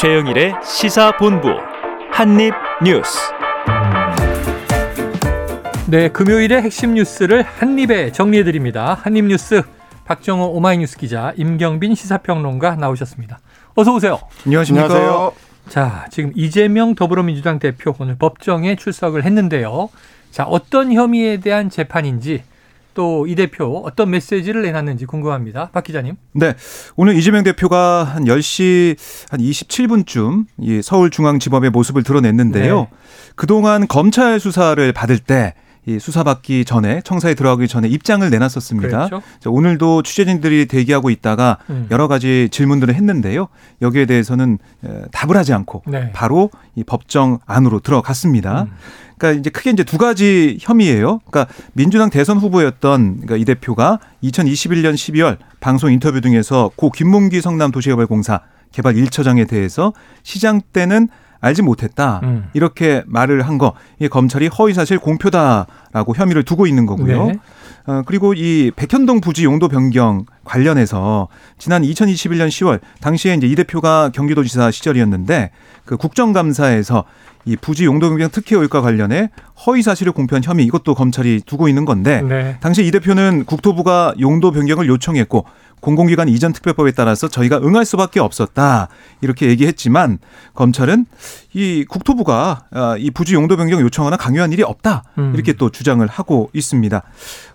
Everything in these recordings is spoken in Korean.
최영일의 시사본부 한입뉴스. 네, 금요일의 핵심 뉴스를 한입에 정리해 드립니다. 한입뉴스 박정호 오마이뉴스 기자, 임경빈 시사평론가 나오셨습니다. 어서 오세요. 안녕하십니까. 안녕하세요. 자, 지금 이재명 더불어민주당 대표 오늘 법정에 출석을 했는데요. 자, 어떤 혐의에 대한 재판인지 또 이 대표 어떤 메시지를 내놨는지 궁금합니다. 박 기자님. 네. 오늘 이재명 대표가 한 10시 한 27분쯤 이 서울중앙지법의 모습을 드러냈는데요. 네. 그동안 검찰 수사를 받을 때이 수사받기 전에 청사에 들어가기 전에 입장을 내놨었습니다. 그렇죠? 오늘도 취재진들이 대기하고 있다가 음. 여러 가지 질문들을 했는데요. 여기에 대해서는 답을 하지 않고 네. 바로 이 법정 안으로 들어갔습니다. 음. 그러니까 이제 크게 이제 두 가지 혐의예요. 그러니까 민주당 대선 후보였던 그러니까 이 대표가 2021년 12월 방송 인터뷰 등에서 고 김문기 성남 도시개발공사 개발 1처장에 대해서 시장 때는 알지 못했다. 음. 이렇게 말을 한 거, 이게 검찰이 허위사실 공표다라고 혐의를 두고 있는 거고요. 네. 어, 그리고 이 백현동 부지 용도 변경 관련해서 지난 2021년 10월 당시에 이제 이 대표가 경기도지사 시절이었는데 그 국정감사에서 이 부지 용도 변경 특혜 의혹과 관련해 허위 사실을 공표한 혐의 이것도 검찰이 두고 있는 건데 네. 당시 이 대표는 국토부가 용도 변경을 요청했고 공공기관 이전 특별법에 따라서 저희가 응할 수밖에 없었다 이렇게 얘기했지만 검찰은 이 국토부가 아, 이 부지 용도 변경 요청하나 강요한 일이 없다 음. 이렇게 또 주장을 하고 있습니다.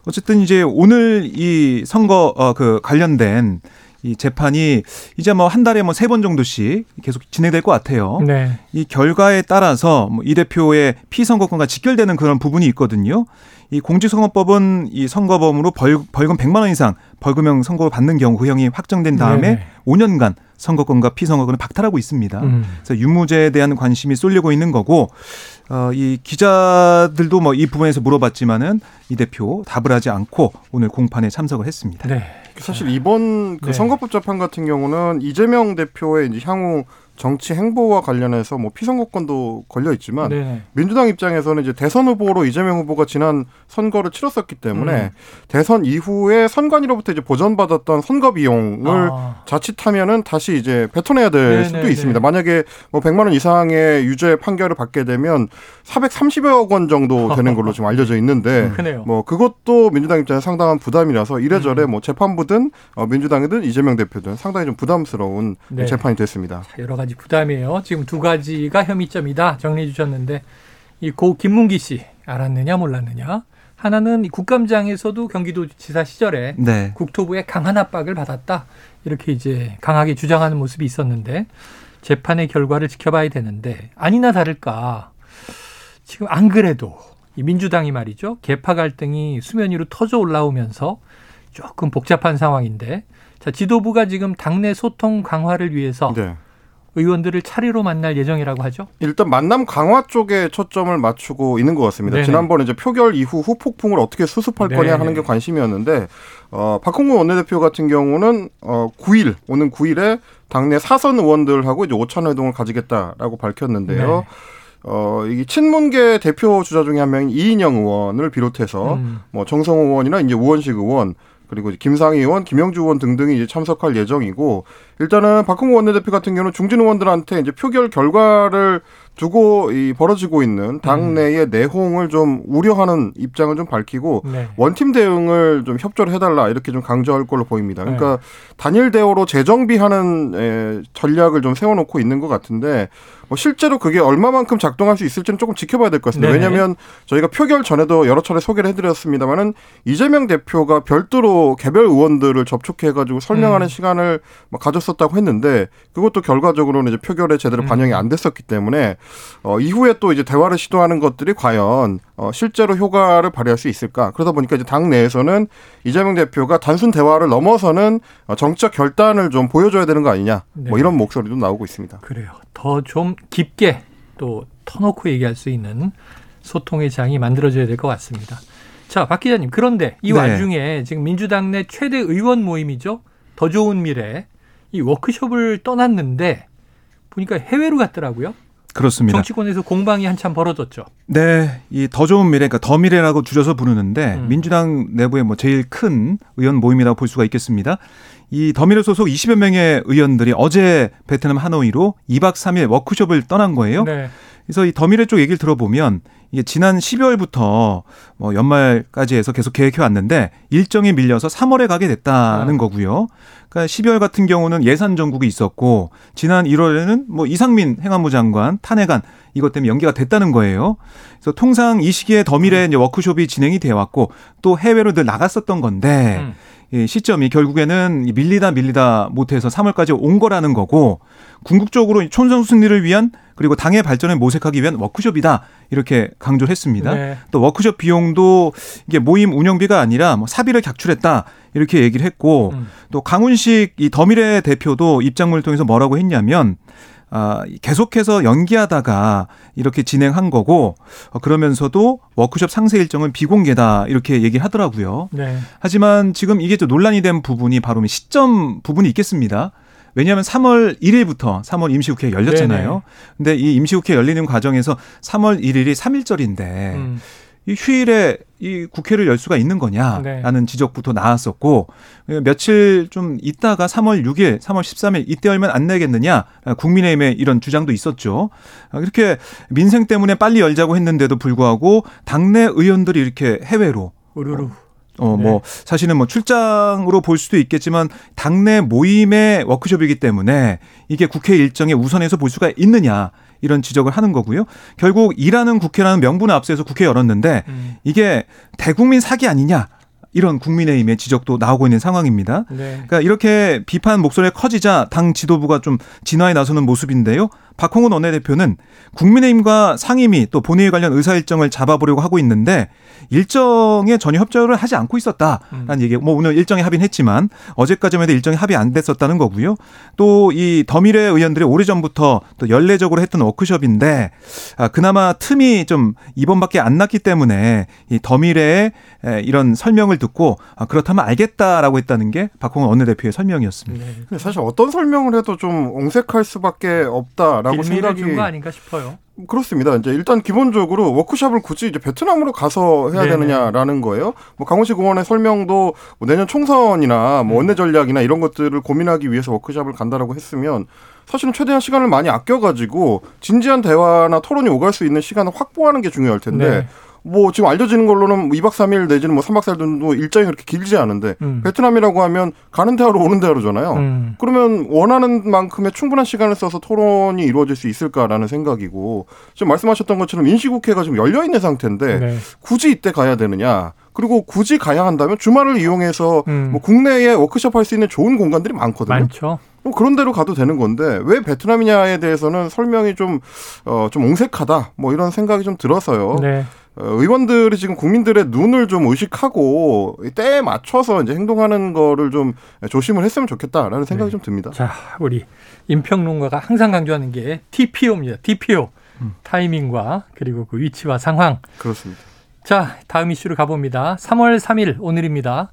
어쨌든 이제 오늘 이 선거 어, 그 관련된 이 재판이 이제 뭐 한 달에 뭐 세 번 정도씩 계속 진행될 것 같아요. 네. 이 결과에 따라서 뭐이 대표의 피선거권과 직결되는 그런 부분이 있거든요. 이 공직선거법은 이 선거범으로 벌, 벌금 100만 원 이상 벌금형 선고를 받는 경우 그 형이 확정된 다음에 네네. 5년간 선거권과 피선거권을 박탈하고 있습니다. 음. 그래서 유무죄에 대한 관심이 쏠리고 있는 거고 어, 이 기자들도 뭐 이 부분에서 물어봤지만은 이 대표 답을 하지 않고 오늘 공판에 참석을 했습니다. 네. 사실 이번 그 네. 선거법 재판 같은 경우는 이재명 대표의 이제 향후 정치 행보와 관련해서 뭐 피선거권도 걸려 있지만 네. 민주당 입장에서는 이제 대선 후보로 이재명 후보가 지난 선거를 치렀었기 때문에 음. 대선 이후에 선관위로부터 이제 보전받았던 선거 비용을 아. 자칫하면은 다시 이제 뱉어내야 될 네네네. 수도 있습니다. 만약에 뭐 100만 원 이상의 유죄 판결을 받게 되면 430억 원 정도 되는 걸로 지금 알려져 있는데 뭐 그것도 민주당 입장에 상당한 부담이라서 이래저래 음. 뭐 재판부든 어 민주당이든 이재명 대표든 상당히 좀 부담스러운 네. 재판이 됐습니다. 여러 가지 부담이에요. 지금 두 가지가 혐의점이다 정리해 주셨는데 이 고 김문기 씨 알았느냐 몰랐느냐. 하나는 국감장에서도 경기도지사 시절에 네. 국토부의 강한 압박을 받았다 이렇게 이제 강하게 주장하는 모습이 있었는데 재판의 결과를 지켜봐야 되는데 아니나 다를까 지금 안 그래도 이 민주당이 말이죠 개파 갈등이 수면 위로 터져 올라오면서 조금 복잡한 상황인데 자 지도부가 지금 당내 소통 강화를 위해서 네. 의원들을 차례로 만날 예정이라고 하죠? 일단 만남 강화 쪽에 초점을 맞추고 있는 것 같습니다. 네네. 지난번에 이제 표결 이후 후폭풍을 어떻게 수습할 네네. 거냐 하는 게 관심이었는데 어, 박홍근 원내대표 같은 경우는 어, 9일 오는 9일에 당내 사선 의원들하고 이제 오찬 회동을 가지겠다라고 밝혔는데요. 네. 어, 이 친문계 대표 주자 중에 한 명인 이인영 의원을 비롯해서 음. 뭐 정성호 의원이나 이제 우원식 의원 그리고 김상희 의원, 김영주 의원 등등이 이제 참석할 예정이고 일단은 박홍구 원내대표 같은 경우는 중진 의원들한테 이제 표결 결과를 두고 이 벌어지고 있는 당내의 음. 내홍을 좀 우려하는 입장을 좀 밝히고 네. 원팀 대응을 좀 협조를 해달라 이렇게 좀 강조할 걸로 보입니다. 그러니까 네. 단일 대우로 재정비하는 에, 전략을 좀 세워놓고 있는 것 같은데 뭐 실제로 그게 얼마만큼 작동할 수 있을지는 조금 지켜봐야 될 것 같습니다. 네. 왜냐하면 저희가 표결 전에도 여러 차례 소개를 해드렸습니다만은 이재명 대표가 별도로 개별 의원들을 접촉해가지고 설명하는 음. 시간을 뭐 가졌었다고 했는데 그것도 결과적으로는 이제 표결에 제대로 음. 반영이 안 됐었기 때문에 어, 이후에 또 이제 대화를 시도하는 것들이 과연 어, 실제로 효과를 발휘할 수 있을까? 그러다 보니까 이제 당 내에서는 이재명 대표가 단순 대화를 넘어서는 어, 정치적 결단을 좀 보여줘야 되는 거 아니냐? 뭐 네. 뭐 이런 목소리도 나오고 있습니다. 그래요. 더 좀 깊게 또 터놓고 얘기할 수 있는 소통의 장이 만들어져야 될 것 같습니다. 자, 박 기자님. 그런데 이 네. 와중에 지금 민주당 내 최대 의원 모임이죠. 더 좋은 미래 이 워크숍을 떠났는데 보니까 해외로 갔더라고요. 그렇습니다. 정치권에서 공방이 한참 벌어졌죠. 네, 이 더 좋은 미래, 그러니까 더 미래라고 줄여서 부르는데 음. 민주당 내부의 뭐 제일 큰 의원 모임이라고 볼 수가 있겠습니다. 이 더 미래 소속 20여 명의 의원들이 어제 베트남 하노이로 2박 3일 워크숍을 떠난 거예요. 네. 그래서 이 더 미래 쪽 얘기를 들어보면 이게 지난 12월부터 뭐 연말까지 해서 계속 계획해 왔는데 일정이 밀려서 3월에 가게 됐다는 아. 거고요. 그러니까 12월 같은 경우는 예산 정국이 있었고 지난 1월에는 뭐 이상민 행안부 장관 탄핵안 이것 때문에 연기가 됐다는 거예요. 그래서 통상 이 시기에 더 미래 이제 워크숍이 진행이 되어 왔고 또 해외로 늘 나갔었던 건데 음. 이 시점이 결국에는 밀리다 밀리다 못해서 3월까지 온 거라는 거고 궁극적으로 촌성 승리를 위한 그리고 당의 발전을 모색하기 위한 워크숍이다 이렇게 강조를 했습니다. 네. 또 워크숍 비용도 이게 모임 운영비가 아니라 뭐 사비를 객출했다 이렇게 얘기를 했고 음. 또 강훈식 이 더미래 대표도 입장문을 통해서 뭐라고 했냐면 아, 계속해서 연기하다가 이렇게 진행한 거고 어, 그러면서도 워크숍 상세 일정은 비공개다 이렇게 얘기를 하더라고요. 네. 하지만 지금 이게 또 논란이 된 부분이 바로 시점 부분이 있겠습니다. 왜냐하면 3월 1일부터 3월 임시국회 열렸잖아요. 네네. 근데 이 임시국회 열리는 과정에서 3월 1일이 3일절인데 음. 이 휴일에 이 국회를 열 수가 있는 거냐라는 네. 지적부터 나왔었고 며칠 좀 있다가 3월 6일, 3월 13일 이때 열면 안 내겠느냐 국민의힘의 이런 주장도 있었죠. 이렇게 민생 때문에 빨리 열자고 했는데도 불구하고 당내 의원들이 이렇게 해외로 우르르 어, 네. 뭐, 사실은 뭐 출장으로 볼 수도 있겠지만, 당내 모임의 워크숍이기 때문에 이게 국회 일정에 우선해서 볼 수가 있느냐, 이런 지적을 하는 거고요. 결국 일하는 국회라는 명분을 앞서서 국회 열었는데, 음. 이게 대국민 사기 아니냐, 이런 국민의힘의 지적도 나오고 있는 상황입니다. 네. 그러니까 이렇게 비판 목소리가 커지자 당 지도부가 좀 진화에 나서는 모습인데요. 박홍훈 원내대표는 국민의힘과 상임위 또 본회의 관련 의사 일정을 잡아보려고 하고 있는데 일정에 전혀 협조를 하지 않고 있었다라는 음. 얘기. 뭐 오늘 일정에 합의는 했지만 어제까지만 해도 일정이 합의 안 됐었다는 거고요. 또 이 더미래 의원들이 오래전부터 또 연례적으로 했던 워크숍인데 아, 그나마 틈이 좀 이번밖에 안 났기 때문에 이 더미래의 이런 설명을 듣고 아, 그렇다면 알겠다라고 했다는 게 박홍원 원내대표의 설명이었습니다. 네. 사실 어떤 설명을 해도 좀 옹색할 수밖에 없다라고 생각이 거 아닌가 싶어요. 그렇습니다. 이제 일단 기본적으로 워크숍을 굳이 이제 베트남으로 가서 해야 네네. 되느냐라는 거예요. 뭐 강원시 의원의 설명도 뭐 내년 총선이나 뭐 음. 원내 전략이나 이런 것들을 고민하기 위해서 워크숍을 간다라고 했으면 사실은 최대한 시간을 많이 아껴가지고 진지한 대화나 토론이 오갈 수 있는 시간을 확보하는 게 중요할 텐데 네. 뭐 지금 알려지는 걸로는 2박 뭐 3일 내지는 뭐 3박 4일 정도 일정이 그렇게 길지 않은데 음. 베트남이라고 하면 가는 대화로 오는 대화로잖아요. 음. 그러면 원하는 만큼의 충분한 시간을 써서 토론이 이루어질 수 있을까라는 생각이고 지금 말씀하셨던 것처럼 인시국회가 지금 열려 있는 상태인데 네. 굳이 이때 가야 되느냐? 그리고 굳이 가야 한다면 주말을 이용해서 음. 뭐 국내에 워크숍 할 수 있는 좋은 공간들이 많거든요. 많죠. 뭐 그런 대로 가도 되는 건데 왜 베트남이냐에 대해서는 설명이 좀 어, 좀 옹색하다 뭐 이런 생각이 좀 들어서요. 네. 어, 의원들이 지금 국민들의 눈을 좀 의식하고 때에 맞춰서 이제 행동하는 거를 좀 조심을 했으면 좋겠다라는 생각이 네. 좀 듭니다. 자, 우리 임평론가가 항상 강조하는 게 TPO입니다. TPO. 음. 타이밍과 그리고 그 위치와 상황. 그렇습니다. 자, 다음 이슈로 가봅니다. 3월 3일 오늘입니다.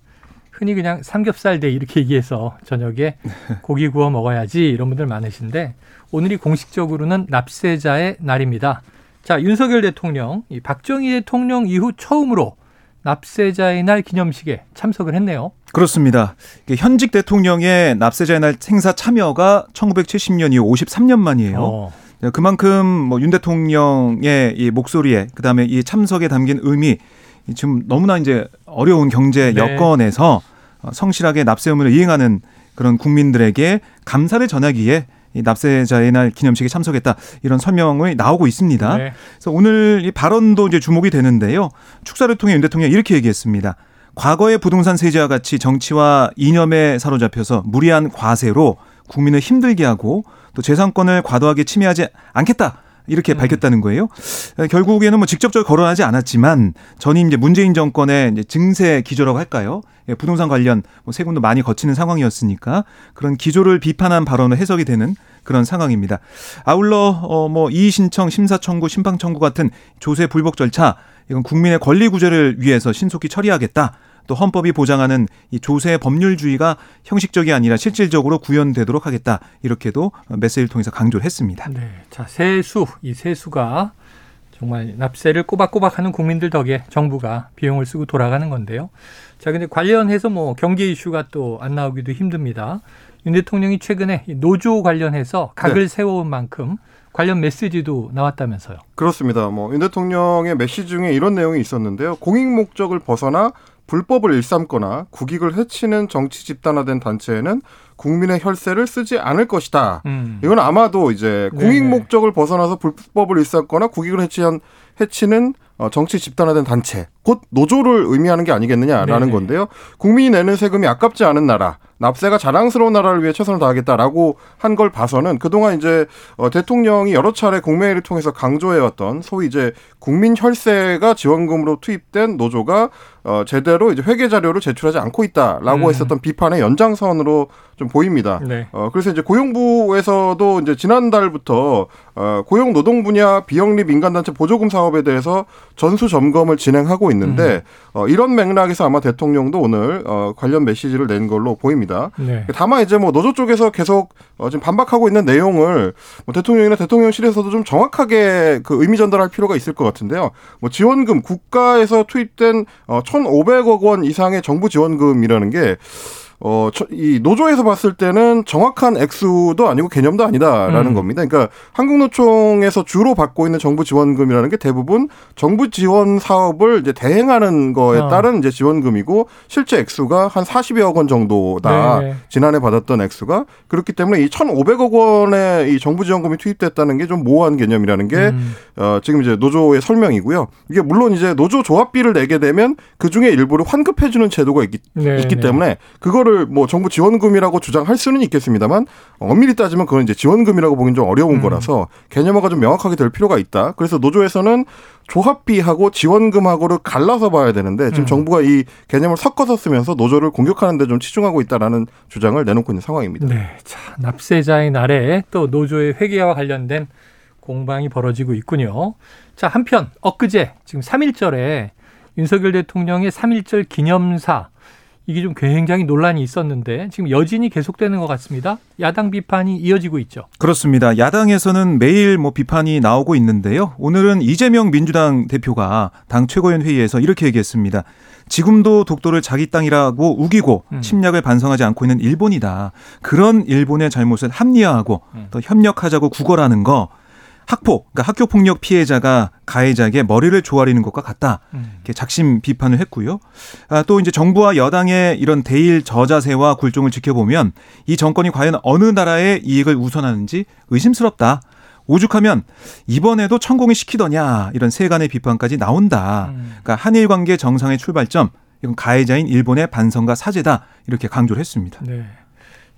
흔히 그냥 삼겹살 대 이렇게 얘기해서 저녁에 고기 구워 먹어야지 이런 분들 많으신데 오늘이 공식적으로는 납세자의 날입니다. 자, 윤석열 대통령, 이 박정희 대통령 이후 처음으로 납세자의 날 기념식에 참석을 했네요. 그렇습니다. 현직 대통령의 납세자의 날 행사 참여가 1970년 이후 53년 만이에요. 어. 그만큼 뭐 윤 대통령의 이 목소리에 그다음에 이 참석에 담긴 의미 지금 너무나 이제 어려운 경제 네. 여건에서 성실하게 납세 의무를 이행하는 그런 국민들에게 감사를 전하기에 이 납세자의 날 기념식에 참석했다 이런 설명이 나오고 있습니다. 네. 그래서 오늘 이 발언도 이제 주목이 되는데요. 축사를 통해 윤 대통령이 이렇게 얘기했습니다. 과거의 부동산 세제와 같이 정치와 이념에 사로잡혀서 무리한 과세로 국민을 힘들게 하고 또 재산권을 과도하게 침해하지 않겠다. 이렇게 음. 밝혔다는 거예요. 결국에는 뭐 직접적으로 거론하지 않았지만 전임 이제 문재인 정권의 이제 증세 기조라고 할까요? 예, 부동산 관련 뭐 세금도 많이 거치는 상황이었으니까 그런 기조를 비판한 발언을 해석이 되는 그런 상황입니다. 아울러 어뭐 이의 신청, 심사 청구, 심판 청구 같은 조세 불복 절차 이건 국민의 권리 구제를 위해서 신속히 처리하겠다. 또 헌법이 보장하는 이 조세 법률주의가 형식적이 아니라 실질적으로 구현되도록 하겠다. 이렇게도 메시지를 통해서 강조를 했습니다. 네. 자, 세수, 이 세수가 정말 납세를 꼬박꼬박 하는 국민들 덕에 정부가 비용을 쓰고 돌아가는 건데요. 자, 근데 관련해서 뭐 경제 이슈가 또 안 나오기도 힘듭니다. 윤 대통령이 최근에 노조 관련해서 각을 네. 세워온 만큼 관련 메시지도 나왔다면서요. 그렇습니다. 뭐 윤 대통령의 메시지 중에 이런 내용이 있었는데요. 공익 목적을 벗어나 불법을 일삼거나 국익을 해치는 정치 집단화된 단체에는 국민의 혈세를 쓰지 않을 것이다. 음. 이건 아마도 이제 공익 목적을 벗어나서 불법을 일삼거나 국익을 해치한 해치는 어, 정치 집단화된 단체, 곧 노조를 의미하는 게 아니겠느냐라는 네네. 건데요. 국민이 내는 세금이 아깝지 않은 나라, 납세가 자랑스러운 나라를 위해 최선을 다하겠다라고 한 걸 봐서는 그동안 이제 어, 대통령이 여러 차례 공매회를 통해서 강조해왔던 소위 이제 국민 혈세가 지원금으로 투입된 노조가 어, 제대로 이제 회계 자료를 제출하지 않고 있다라고 음. 했었던 비판의 연장선으로 좀 보입니다. 네. 어, 그래서 이제 고용부에서도 이제 지난달부터 어, 고용 노동 분야 비영리 민간단체 보조금 사업에 대해서 전수 점검을 진행하고 있는데 음. 어, 이런 맥락에서 아마 대통령도 오늘 어, 관련 메시지를 낸 걸로 보입니다. 네. 다만 이제 뭐 노조 쪽에서 계속 어, 지금 반박하고 있는 내용을 뭐 대통령이나 대통령실에서도 좀 정확하게 그 의미 전달할 필요가 있을 것 같은데요. 뭐 지원금 국가에서 투입된 어, 1,500억 원 이상의 정부 지원금이라는 게 어, 이 노조에서 봤을 때는 정확한 액수도 아니고 개념도 아니다라는 음. 겁니다. 그러니까 한국노총에서 주로 받고 있는 정부 지원금이라는 게 대부분 정부 지원 사업을 이제 대행하는 거에 어. 따른 이제 지원금이고 실제 액수가 한 40여억 원 정도다. 네. 지난해 받았던 액수가 그렇기 때문에 이 1,500억 원의 이 정부 지원금이 투입됐다는 게 좀 모호한 개념이라는 게 음. 어, 지금 이제 노조의 설명이고요. 이게 물론 이제 노조 조합비를 내게 되면 그 중에 일부를 환급해 주는 제도가 있기, 네. 있기 네. 때문에 그거를 그거를 뭐 정부 지원금이라고 주장할 수는 있겠습니다만 엄밀히 따지면 그건 이제 지원금이라고 보긴 좀 어려운 음. 거라서 개념화가 좀 명확하게 될 필요가 있다. 그래서 노조에서는 조합비하고 지원금하고를 갈라서 봐야 되는데 지금 음. 정부가 이 개념을 섞어서 쓰면서 노조를 공격하는 데 좀 치중하고 있다라는 주장을 내놓고 있는 상황입니다. 네. 자, 납세자의 날에 또 노조의 회계와 관련된 공방이 벌어지고 있군요. 자, 한편 엊그제 지금 3일절에 윤석열 대통령의 3일절 기념사 이게 좀 굉장히 논란이 있었는데 지금 여진이 계속되는 것 같습니다. 야당 비판이 이어지고 있죠. 그렇습니다. 야당에서는 매일 뭐 비판이 나오고 있는데요. 오늘은 이재명 민주당 대표가 당 최고위원 회의에서 이렇게 얘기했습니다. 지금도 독도를 자기 땅이라고 우기고 음. 침략을 반성하지 않고 있는 일본이다. 그런 일본의 잘못을 합리화하고 음. 더 협력하자고 구걸하는 거 학폭, 그러니까 학교 폭력 피해자가 가해자에게 머리를 조아리는 것과 같다. 음. 이렇게 작심 비판을 했고요. 아, 또 이제 정부와 여당의 이런 대일 저자세와 굴종을 지켜보면 이 정권이 과연 어느 나라의 이익을 우선하는지 의심스럽다. 오죽하면 이번에도 천공이 시키더냐 이런 세간의 비판까지 나온다. 음. 그러니까 한일 관계 정상의 출발점 이건 가해자인 일본의 반성과 사죄다 이렇게 강조를 했습니다. 네.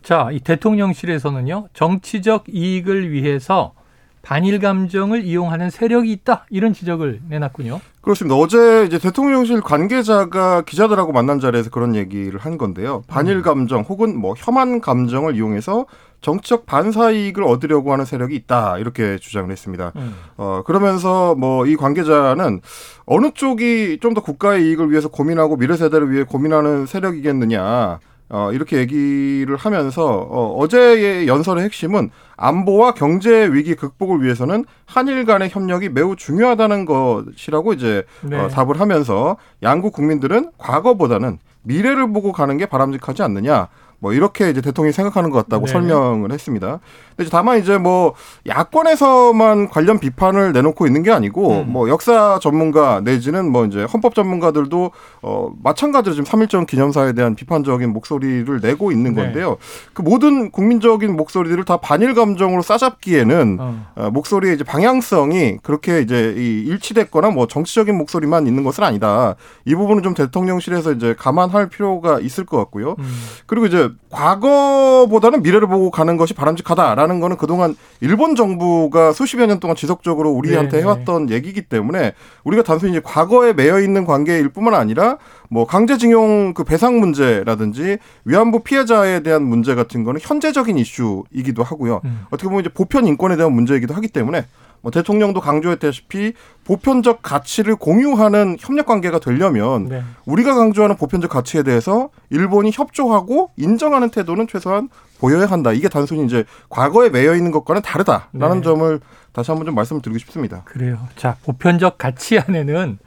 자, 이 대통령실에서는요 정치적 이익을 위해서 반일 감정을 이용하는 세력이 있다 이런 지적을 내놨군요. 그렇습니다. 어제 이제 대통령실 관계자가 기자들하고 만난 자리에서 그런 얘기를 한 건데요. 반일 음. 감정 혹은 뭐 혐한 감정을 이용해서 정치적 반사 이익을 얻으려고 하는 세력이 있다 이렇게 주장을 했습니다. 음. 어 그러면서 뭐 이 관계자는 어느 쪽이 좀 더 국가의 이익을 위해서 고민하고 미래 세대를 위해 고민하는 세력이겠느냐. 어, 이렇게 얘기를 하면서 어, 어제의 연설의 핵심은 안보와 경제 위기 극복을 위해서는 한일 간의 협력이 매우 중요하다는 것이라고 이제 어, 네. 어, 답을 하면서 양국 국민들은 과거보다는 미래를 보고 가는 게 바람직하지 않느냐. 뭐 이렇게 이제 대통령이 생각하는 것 같다고 네. 설명을 했습니다. 근데 다만 이제 뭐 야권에서만 관련 비판을 내놓고 있는 게 아니고 음. 뭐 역사 전문가 내지는 뭐 이제 헌법 전문가들도 어 마찬가지로 지금 3.1절 기념사에 대한 비판적인 목소리를 내고 있는 네. 건데요. 네. 그 모든 국민적인 목소리들을 다 반일 감정으로 싸잡기에는 어. 어, 목소리의 이제 방향성이 그렇게 이제 이 일치됐거나 뭐 정치적인 목소리만 있는 것은 아니다. 이 부분은 좀 대통령실에서 이제 감안할 필요가 있을 것 같고요. 음. 그리고 이제 과거보다는 미래를 보고 가는 것이 바람직하다라는 거는 그동안 일본 정부가 수십여 년 동안 지속적으로 우리한테 네네. 해왔던 얘기이기 때문에 우리가 단순히 이제 과거에 매여 있는 관계일 뿐만 아니라 뭐 강제징용 그 배상 문제라든지 위안부 피해자에 대한 문제 같은 거는 현재적인 이슈이기도 하고요. 음. 어떻게 보면 이제 보편 인권에 대한 문제이기도 하기 때문에 뭐 대통령도 강조했다시피 보편적 가치를 공유하는 협력 관계가 되려면 네. 우리가 강조하는 보편적 가치에 대해서 일본이 협조하고 인정하는 태도는 최소한 보여야 한다. 이게 단순히 이제 과거에 매여 있는 것과는 다르다라는 네. 점을 다시 한번 좀 말씀을 드리고 싶습니다. 그래요. 자, 보편적 가치 안에는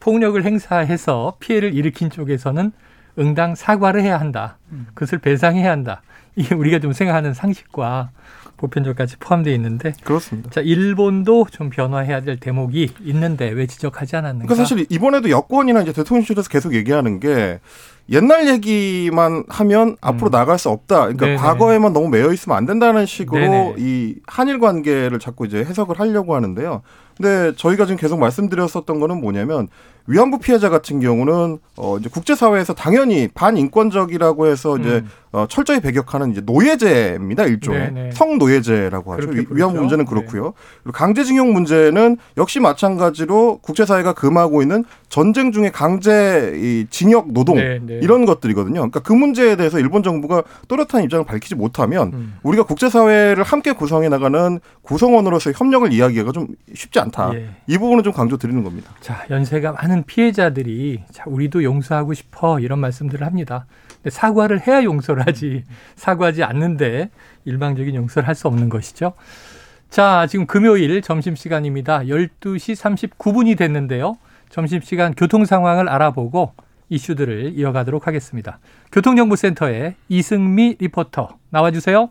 폭력을 행사해서 피해를 일으킨 쪽에서는 응당 사과를 해야 한다. 음. 그것을 배상해야 한다. 이게 우리가 좀 생각하는 상식과 보편적까지 포함되어 있는데 그렇습니다. 자 일본도 좀 변화해야 될 대목이 있는데 왜 지적하지 않았는가? 그러니까 사실 이번에도 여권이나 이제 대통령실에서 계속 얘기하는 게 옛날 얘기만 하면 앞으로 음. 나갈 수 없다. 그러니까 네네. 과거에만 너무 매여 있으면 안 된다는 식으로 네네. 이 한일 관계를 자꾸 이제 해석을 하려고 하는데요. 근데 저희가 지금 계속 말씀드렸었던 거는 뭐냐면 위안부 피해자 같은 경우는 어 이제 국제 사회에서 당연히 반인권적이라고 해서 이제 음. 어 철저히 배격하는 이제 노예제입니다 일종의. 성노예제라고 하죠 위, 위안부 문제는 네. 그렇고요 네. 그리고 강제징용 문제는 역시 마찬가지로 국제 사회가 금하고 있는 전쟁 중에 강제 이 징역 노동 네 네. 이런 것들이거든요 그러니까 그 문제에 대해서 일본 정부가 또렷한 입장을 밝히지 못하면 음. 우리가 국제사회를 함께 구성해 나가는 구성원으로서 협력을 이야기하기가 좀 쉽지 않다 예. 이 부분은 좀 강조 드리는 겁니다. 자 연세가 많은 많은 피해자들이 자, 우리도 용서하고 싶어 이런 말씀들을 합니다. 근데 사과를 해야 용서를 하지 사과하지 않는데 일방적인 용서를 할 수 없는 것이죠. 자, 지금 금요일 점심시간입니다. 12시 39분이 됐는데요. 점심시간 교통 상황을 알아보고 이슈들을 이어가도록 하겠습니다. 교통정보센터의 이승미 리포터 나와주세요.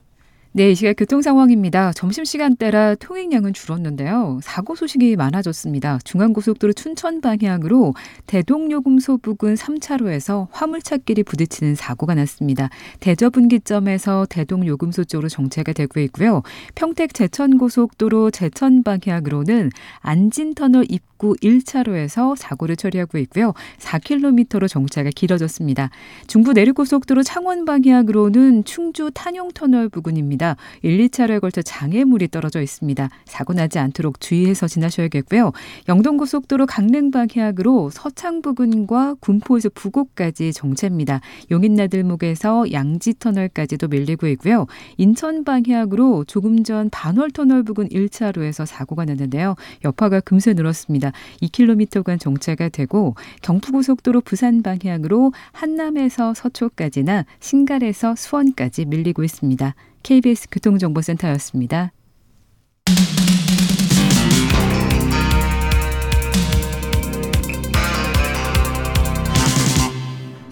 네, 이 시각 교통 상황입니다. 점심시간대라 통행량은 줄었는데요. 사고 소식이 많아졌습니다. 중앙고속도로 춘천 방향으로 대동요금소 부근 3차로에서 화물차끼리 부딪히는 사고가 났습니다. 대저분기점에서 대동요금소 쪽으로 정체가 되고 있고요. 평택 제천고속도로 제천 방향으로는 안진터널 입구 1차로에서 사고를 처리하고 있고요. 4km로 정체가 길어졌습니다. 중부 내륙고속도로 창원 방향으로는 충주 탄용터널 부근입니다. 있습니다. 1, 2차로에 걸쳐 장애물이 떨어져 있습니다. 사고 나지 않도록 주의해서 지나셔야겠고요. 영동고속도로 강릉 방향으로 서창 부근과 군포에서 부곡까지 정체입니다. 용인나들목에서 양지터널까지도 밀리고 있고요. 인천 방향으로 조금 전 반월터널 부근 1차로에서 사고가 났는데요. 여파가 금세 늘었습니다. 2km간 정체가 되고 경부고속도로 부산 방향으로 한남에서 서초까지나 신갈에서 수원까지 밀리고 있습니다. KBS 교통정보센터였습니다.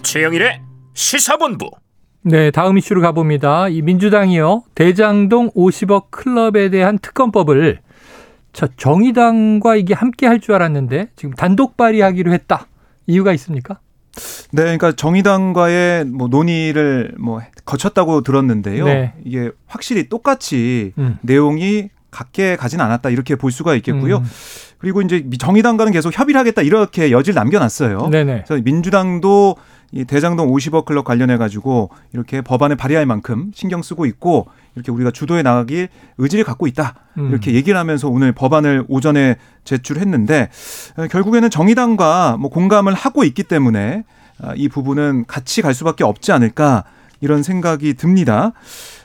최영일의 시사본부. 네, 다음 이슈로 가봅니다. 이 민주당이요, 대장동 50억 클럽에 대한 특검법을 저 정의당과 이게 함께 할 줄 알았는데 지금 단독 발의하기로 했다. 이유가 있습니까? 네, 그러니까 정의당과의 뭐 논의를 뭐 거쳤다고 들었는데요. 네. 이게 확실히 똑같이 음. 내용이 같게 가진 않았다 이렇게 볼 수가 있겠고요. 음. 그리고 이제 정의당과는 계속 협의를 하겠다 이렇게 여지를 남겨놨어요. 네네. 그래서 민주당도 이 대장동 50억 클럽 관련해 가지고 이렇게 법안을 발의할 만큼 신경 쓰고 있고 이렇게 우리가 주도해 나가길 의지를 갖고 있다. 음. 이렇게 얘기를 하면서 오늘 법안을 오전에 제출했는데 결국에는 정의당과 뭐 공감을 하고 있기 때문에 아, 이 부분은 같이 갈 수밖에 없지 않을까 이런 생각이 듭니다.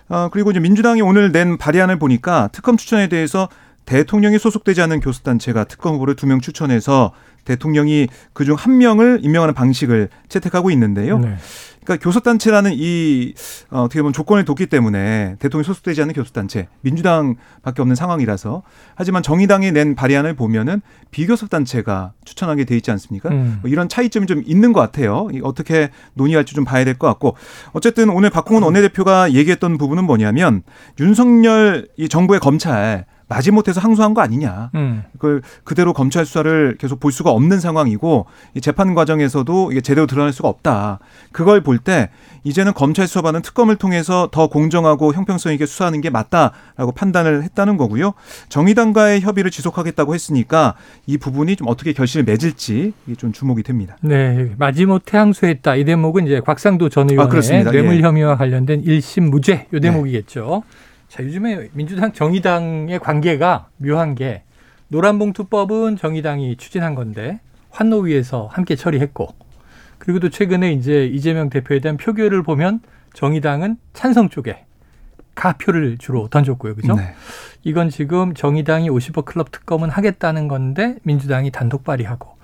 어, 그리고 이제 민주당이 오늘 낸 발의안을 보니까 특검 추천에 대해서 대통령이 소속되지 않은 교수단체가 특검 후보를 두 명 추천해서 대통령이 그중 한 명을 임명하는 방식을 채택하고 있는데요. 네. 그러니까 교섭단체라는 이 어, 어떻게 보면 조건을 뒀기 때문에 대통령이 소속되지 않는 교섭단체 민주당밖에 없는 상황이라서 하지만 정의당이 낸 발의안을 보면은 비교섭단체가 추천하게 돼 있지 않습니까? 음. 뭐 이런 차이점이 좀 있는 것 같아요. 어떻게 논의할지 좀 봐야 될 것 같고 어쨌든 오늘 박홍원 원내대표가 얘기했던 부분은 뭐냐면 윤석열 이 정부의 검찰 마지못해서 항소한 거 아니냐. 음. 그걸 그대로 검찰 수사를 계속 볼 수가 없는 상황이고 이 재판 과정에서도 이게 제대로 드러날 수가 없다. 그걸 볼 때 이제는 검찰 수사받는 특검을 통해서 더 공정하고 형평성 있게 수사하는 게 맞다라고 판단을 했다는 거고요. 정의당과의 협의를 지속하겠다고 했으니까 이 부분이 좀 어떻게 결실을 맺을지 이게 좀 주목이 됩니다. 네, 마지못해 항소했다. 이 대목은 이제 곽상도 전 의원의 아, 뇌물 예. 혐의와 관련된 1심 무죄 요 대목이겠죠. 네. 자, 요즘에 민주당 정의당의 관계가 묘한 게 노란봉투법은 정의당이 추진한 건데 환노위에서 함께 처리했고 그리고 또 최근에 이제 이재명 대표에 대한 표결을 보면 정의당은 찬성 쪽에 다 표를 주로 던졌고요. 그죠? 네. 이건 지금 정의당이 50억 클럽 특검은 하겠다는 건데 민주당이 단독 발의하고.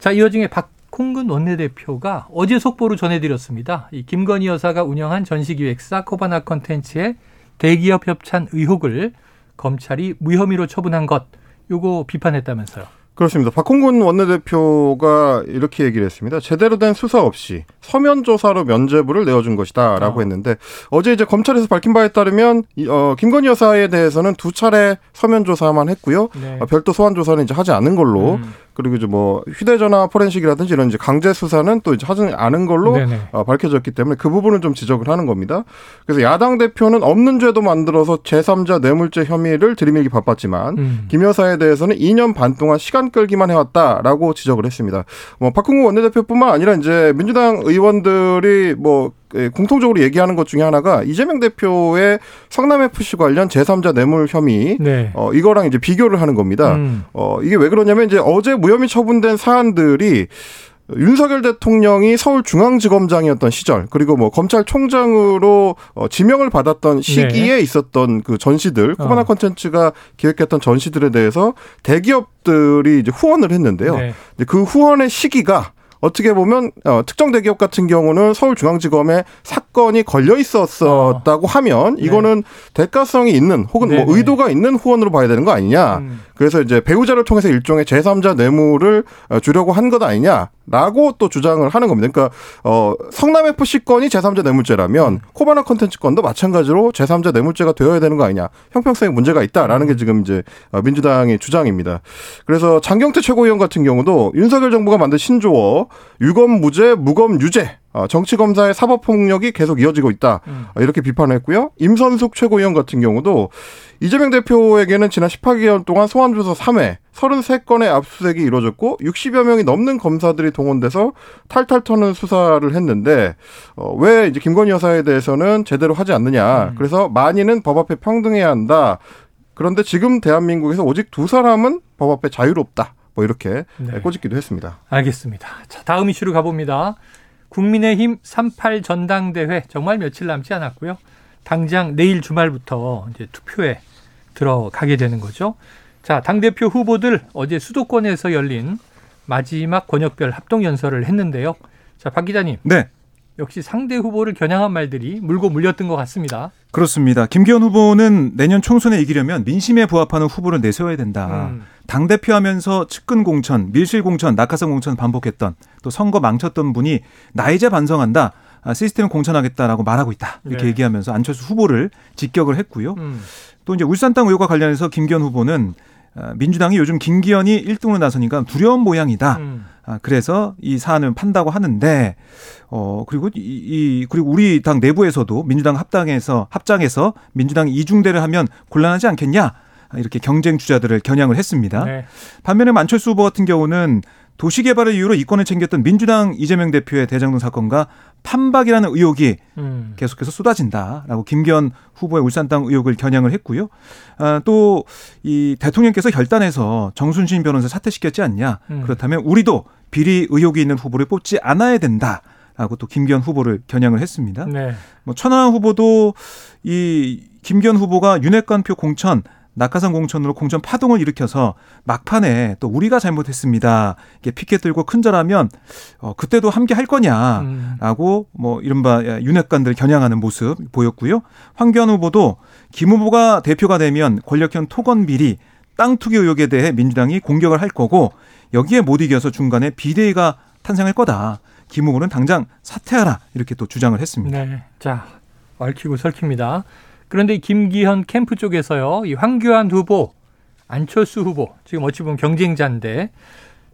자, 이 와중에 박홍근 원내대표가 어제 속보로 전해드렸습니다. 이 김건희 여사가 운영한 전시기획사 코바나 컨텐츠의 대기업 협찬 의혹을 검찰이 무혐의로 처분한 것, 요거 비판했다면서요. 그렇습니다. 박홍근 원내대표가 이렇게 얘기를 했습니다. 제대로 된 수사 없이 서면 조사로 면죄부를 내어준 것이다라고 어. 했는데 어제 이제 검찰에서 밝힌 바에 따르면 어, 김건희 여사에 대해서는 두 차례 서면 조사만 했고요. 네. 어, 별도 소환 조사는 이제 하지 않은 걸로 음. 그리고 이제 뭐 휴대전화 포렌식이라든지 이런 이제 강제 수사는 또 이제 하지 않은 걸로 어, 밝혀졌기 때문에 그 부분을 좀 지적을 하는 겁니다. 그래서 야당 대표는 없는 죄도 만들어서 제3자 뇌물죄 혐의를 들이밀기 바빴지만 음. 김 여사에 대해서는 2년 반 동안 시간 끌기만 해왔다라고 지적을 했습니다. 뭐 박홍구 원내대표뿐만 아니라 이제 민주당 의원들이 뭐 예, 공통적으로 얘기하는 것 중에 하나가 이재명 대표의 성남 FC 관련 제3자 뇌물 혐의 네. 어 이거랑 이제 비교를 하는 겁니다. 음. 어 이게 왜 그러냐면 이제 어제 무혐의 처분된 사안들이 윤석열 대통령이 서울중앙지검장이었던 시절 그리고 뭐 검찰총장으로 어, 지명을 받았던 시기에 네. 있었던 그 전시들 코바나 어. 컨텐츠가 기획했던 전시들에 대해서 대기업들이 이제 후원을 했는데요. 네. 그 후원의 시기가 어떻게 보면 어, 특정 대기업 같은 경우는 서울중앙지검에 사건이 걸려 있었었다고 어. 하면 네. 이거는 네. 대가성이 있는 혹은 뭐 네네. 의도가 있는 후원으로 봐야 되는 거 아니냐. 음. 그래서 이제 배우자를 통해서 일종의 제3자 뇌물을 어, 주려고 한 것 아니냐. 라고 또 주장을 하는 겁니다. 그러니까 어 성남 FC 건이 제3자 뇌물죄라면 코바나 컨텐츠 건도 마찬가지로 제3자 뇌물죄가 되어야 되는 거 아니냐. 형평성에 문제가 있다라는 게 지금 이제 어, 민주당의 주장입니다. 그래서 장경태 최고위원 같은 경우도 윤석열 정부가 만든 신조어 유검 무죄, 무검 유죄 어, 정치 검사의 사법 폭력이 계속 이어지고 있다 음. 이렇게 비판했고요. 임선숙 최고위원 같은 경우도 이재명 대표에게는 지난 18개월 동안 소환 조사 3회, 33건의 압수수색이 이루어졌고 60여 명이 넘는 검사들이 동원돼서 탈탈 터는 수사를 했는데 어, 왜 이제 김건희 여사에 대해서는 제대로 하지 않느냐. 음. 그래서 만인은 법 앞에 평등해야 한다. 그런데 지금 대한민국에서 오직 두 사람은 법 앞에 자유롭다. 뭐 이렇게 네. 꼬집기도 했습니다. 알겠습니다. 자, 다음 이슈로 가봅니다. 국민의힘 38 전당대회 정말 며칠 남지 않았고요. 당장 내일 주말부터 이제 투표에 들어가게 되는 거죠. 자, 당대표 후보들 어제 수도권에서 열린 마지막 권역별 합동 연설을 했는데요. 자, 박 기자님. 네. 역시 상대 후보를 겨냥한 말들이 물고 물렸던 것 같습니다. 그렇습니다. 김기현 후보는 내년 총선에 이기려면 민심에 부합하는 후보를 내세워야 된다. 음. 당 대표하면서 측근 공천, 밀실 공천, 낙하산 공천 반복했던 또 선거 망쳤던 분이 나 이제 반성한다. 아, 시스템 공천하겠다라고 말하고 있다. 이렇게 네. 얘기하면서 안철수 후보를 직격을 했고요. 음. 또 이제 울산 땅 의혹과 관련해서 김기현 후보는 아, 민주당이 요즘 김기현이 1등으로 나서니까 두려운 모양이다. 음. 아, 그래서 이 사안을 판다고 하는데 어 그리고 이, 이 그리고 우리 당 내부에서도 민주당 합당에서 합장해서 민주당이 이중대를 하면 곤란하지 않겠냐 이렇게 경쟁 주자들을 겨냥을 했습니다. 네. 반면에 만철수 후보 같은 경우는 도시개발을 이유로 이권을 챙겼던 민주당 이재명 대표의 대장동 사건과 판박이라는 의혹이 음. 계속해서 쏟아진다라고 김기현 후보의 울산 땅 의혹을 겨냥을 했고요. 아, 또 이 대통령께서 결단해서 정순신 변호사 사퇴시켰지 않냐. 음. 그렇다면 우리도 비리 의혹이 있는 후보를 뽑지 않아야 된다. 라고 또 김기현 후보를 겨냥을 했습니다. 네. 뭐 천하람 후보도 이 김기현 후보가 윤핵관표 공천 낙하산 공천으로 공천 파동을 일으켜서 막판에 또 우리가 잘못했습니다. 이게 피켓 들고 큰절하면 어 그때도 함께 할 거냐라고 음. 뭐 이른바 윤핵관들 겨냥하는 모습 보였고요. 황교안 후보도 김 후보가 대표가 되면 권력형 토건 비리 땅 투기 의혹에 대해 민주당이 공격을 할 거고 여기에 못 이겨서 중간에 비대위가 탄생할 거다. 김 후보는 당장 사퇴하라 이렇게 또 주장을 했습니다. 네. 자, 얽히고 설킵니다. 그런데 김기현 캠프 쪽에서요, 이 황교안 후보, 안철수 후보, 지금 어찌 보면 경쟁자인데,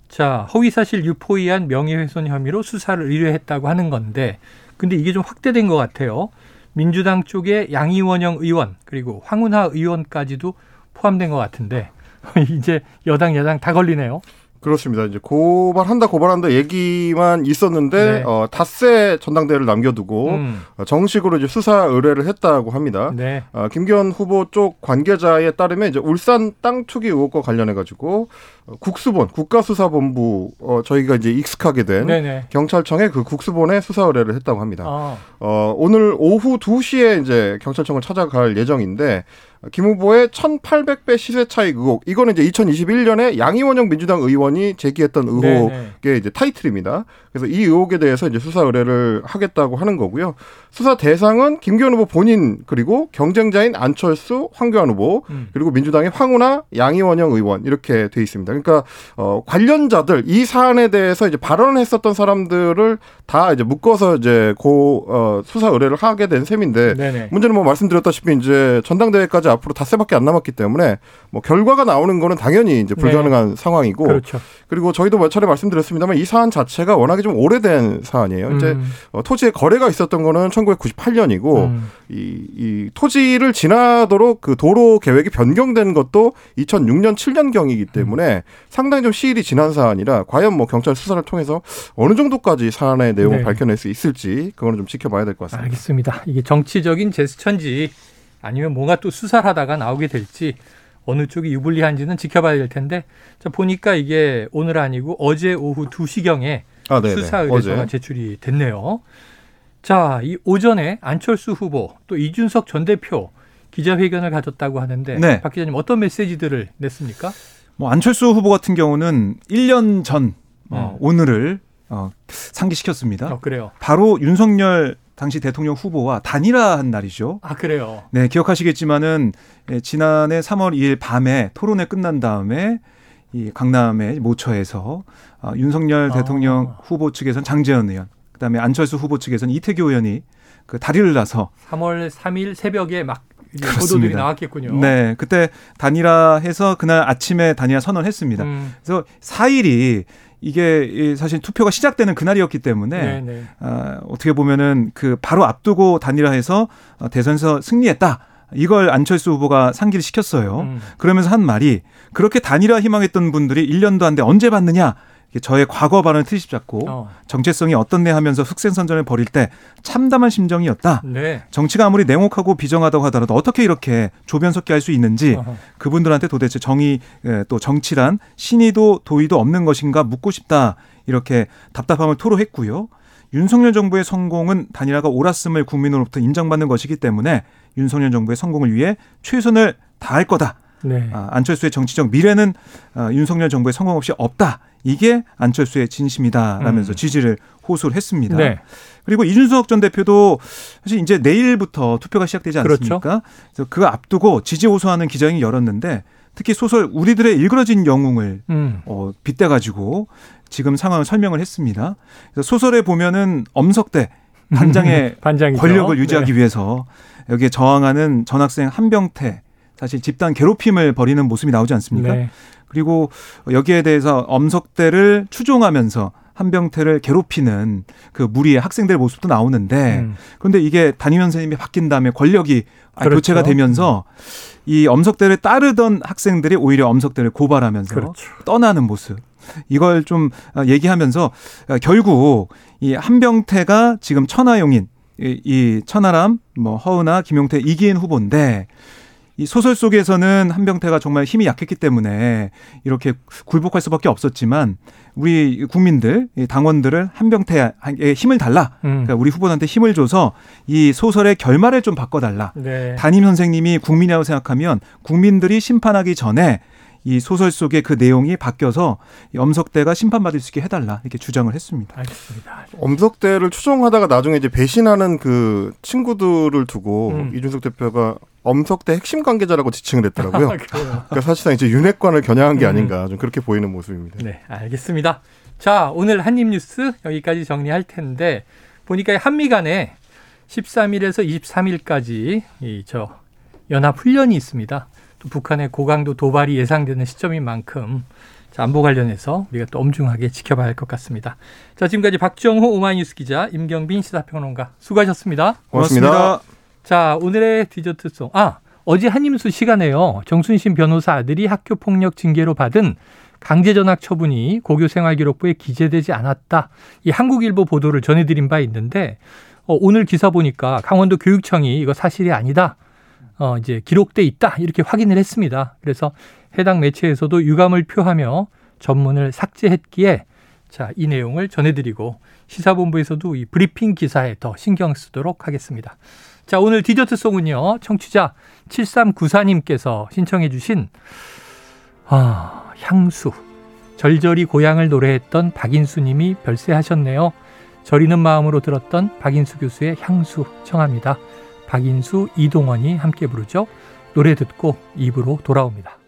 자, 허위사실 유포의한 명예훼손 혐의로 수사를 의뢰했다고 하는 건데, 근데 이게 좀 확대된 것 같아요. 민주당 쪽에 양이원영 의원, 그리고 황운하 의원까지도 포함된 것 같은데, 이제 여당, 야당 다 걸리네요. 그렇습니다. 이제 고발한다 고발한다 얘기만 있었는데 네. 어, 닷새 전당대회를 남겨두고 음. 어, 정식으로 이제 수사 의뢰를 했다고 합니다. 네. 어, 김기현 후보 쪽 관계자에 따르면 이제 울산 땅 투기 의혹과 관련해 가지고 어, 국수본 국가수사본부 어, 저희가 이제 익숙하게 된 네네. 경찰청에 그 국수본에 수사 의뢰를 했다고 합니다. 아. 어, 오늘 오후 2시에 이제 경찰청을 찾아갈 예정인데 김 후보의 1,800배 시세 차익 의혹. 이거는 이제 2021년에 양이원영 민주당 의원이 제기했던 의혹의 네네. 이제 타이틀입니다. 그래서 이 의혹에 대해서 이제 수사 의뢰를 하겠다고 하는 거고요. 수사 대상은 김기현 후보 본인 그리고 경쟁자인 안철수, 황교안 후보 음. 그리고 민주당의 황운하, 양이원영 의원 이렇게 돼 있습니다. 그러니까 어 관련자들 이 사안에 대해서 이제 발언을 했었던 사람들을 다 이제 묶어서 이제 고 어, 수사 의뢰를 하게 된 셈인데 네네. 문제는 뭐 말씀드렸다시피 이제 전당대회까지 앞으로 닷새 밖에 안 남았기 때문에 뭐 결과가 나오는 거는 당연히 이제 불가능한 네. 상황이고 그렇죠. 그리고 저희도 몇 차례 말씀드렸습니다만 이 사안 자체가 워낙에 좀 오래된 사안이에요. 음. 이제 어, 토지의 거래가 있었던 거는 1998년이고 음. 이, 이 토지를 지나도록 그 도로 계획이 변경된 것도 2006년 7년 경이기 때문에 음. 상당히 좀 시일이 지난 사안이라 과연 뭐 경찰 수사를 통해서 어느 정도까지 사안의 내용을 네. 밝혀낼 수 있을지 그거는 좀 지켜봐야 될 것 같습니다. 알겠습니다. 이게 정치적인 제스처인지 아니면 뭔가 또 수사를 하다가 나오게 될지 어느 쪽이 유불리한지는 지켜봐야 될 텐데 자 보니까 이게 오늘 아니고 어제 오후 2시경에 아, 수사 의뢰서가 제출이 됐네요. 자, 이 오전에 안철수 후보 또 이준석 전 대표 기자회견을 가졌다고 하는데 네. 박 기자님 어떤 메시지들을 냈습니까? 뭐 안철수 후보 같은 경우는 1년 전 어, 음. 오늘을 어, 상기시켰습니다. 어, 그래요. 바로 윤석열 당시 대통령 후보와 단일화한 날이죠. 아 그래요. 네 기억하시겠지만은 예, 지난해 3월 2일 밤에 토론회 끝난 다음에 이 강남의 모처에서 어, 윤석열 아. 대통령 후보 측에서는 장재현 의원, 그다음에 안철수 후보 측에서는 이태규 의원이 그 다리를 나서 3월 3일 새벽에 막 보도들이 나왔겠군요. 네, 그때 단일화해서 그날 아침에 단일화 선언했습니다. 음. 그래서 4일이 이게 사실 투표가 시작되는 그날이었기 때문에 네, 네. 어, 어떻게 보면은 그 바로 앞두고 단일화해서 어, 대선에서 승리했다. 이걸 안철수 후보가 상기를 시켰어요. 음. 그러면서 한 말이 그렇게 단일화 희망했던 분들이 1년도 안 돼 언제 받느냐. 저의 과거 발언을 트집 잡고 어. 정체성이 어떻네 하면서 흑생선전을 벌일 때 참담한 심정이었다. 네. 정치가 아무리 냉혹하고 비정하다고 하더라도 어떻게 이렇게 조변석기 할수 있는지 어허. 그분들한테 도대체 정의 또 정치란 신의도 도의도 없는 것인가 묻고 싶다. 이렇게 답답함을 토로했고요. 윤석열 정부의 성공은 단일화가 옳았음을 국민으로부터 인정받는 것이기 때문에 윤석열 정부의 성공을 위해 최선을 다할 거다. 네. 아, 안철수의 정치적 미래는 아, 윤석열 정부의 성공 없이 없다. 이게 안철수의 진심이다라면서 음. 지지를 호소를 했습니다. 네. 그리고 이준석 전 대표도 사실 이제 내일부터 투표가 시작되지 않습니까? 그렇죠. 그래서 그 앞두고 지지 호소하는 기자회견 열었는데 특히 소설 우리들의 일그러진 영웅을 음. 어, 빗대 가지고 지금 상황을 설명을 했습니다. 그래서 소설에 보면은 엄석대 반장의 권력을 유지하기 네. 위해서 여기에 저항하는 전학생 한병태 사실 집단 괴롭힘을 벌이는 모습이 나오지 않습니까? 네. 그리고 여기에 대해서 엄석대를 추종하면서 한병태를 괴롭히는 그 무리의 학생들 모습도 나오는데 음. 그런데 이게 담임 선생님이 바뀐 다음에 권력이 그렇죠. 교체가 되면서 이 엄석대를 따르던 학생들이 오히려 엄석대를 고발하면서 그렇죠. 떠나는 모습 이걸 좀 얘기하면서 결국 이 한병태가 지금 천하용인 이 천하람 뭐 허은아 김용태 이기인 후보인데 이 소설 속에서는 한병태가 정말 힘이 약했기 때문에 이렇게 굴복할 수밖에 없었지만 우리 국민들, 당원들을 한병태에 힘을 달라. 음. 그러니까 우리 후보한테 힘을 줘서 이 소설의 결말을 좀 바꿔달라. 네. 담임 선생님이 국민이라고 생각하면 국민들이 심판하기 전에 이 소설 속의 그 내용이 바뀌어서 엄석대가 심판받을 수 있게 해달라 이렇게 주장을 했습니다. 알겠습니다. 엄석대를 추종하다가 나중에 이제 배신하는 그 친구들을 두고 음. 이준석 대표가 엄석대 핵심 관계자라고 지칭을 했더라고요. 아, 그러니까 사실상 이제 윤핵관을 겨냥한 게 음. 아닌가 좀 그렇게 보이는 모습입니다. 네, 알겠습니다. 자, 오늘 한입 뉴스 여기까지 정리할 텐데 보니까 한미 간에 13일에서 23일까지 이 저 연합 훈련이 있습니다. 또 북한의 고강도 도발이 예상되는 시점인 만큼 자, 안보 관련해서 우리가 또 엄중하게 지켜봐야 할 것 같습니다. 자, 지금까지 박정호 오마이뉴스 기자, 임경빈 시사평론가 수고하셨습니다. 고맙습니다. 고맙습니다. 자, 오늘의 디저트송. 아, 어제 한임수 시간에요. 정순신 변호사 아들이 학교 폭력 징계로 받은 강제 전학 처분이 고교 생활기록부에 기재되지 않았다. 이 한국일보 보도를 전해드린 바 있는데 어, 오늘 기사 보니까 강원도 교육청이 이거 사실이 아니다. 어, 이제 기록돼 있다. 이렇게 확인을 했습니다. 그래서 해당 매체에서도 유감을 표하며 전문을 삭제했기에 자, 이 내용을 전해드리고 시사본부에서도 이 브리핑 기사에 더 신경 쓰도록 하겠습니다. 자, 오늘 디저트송은요, 청취자 7394님께서 신청해주신, 아, 향수. 절절히 고향을 노래했던 박인수 님이 별세하셨네요. 저리는 마음으로 들었던 박인수 교수의 향수 청합니다. 박인수, 이동원이 함께 부르죠. 노래 듣고 입으로 돌아옵니다.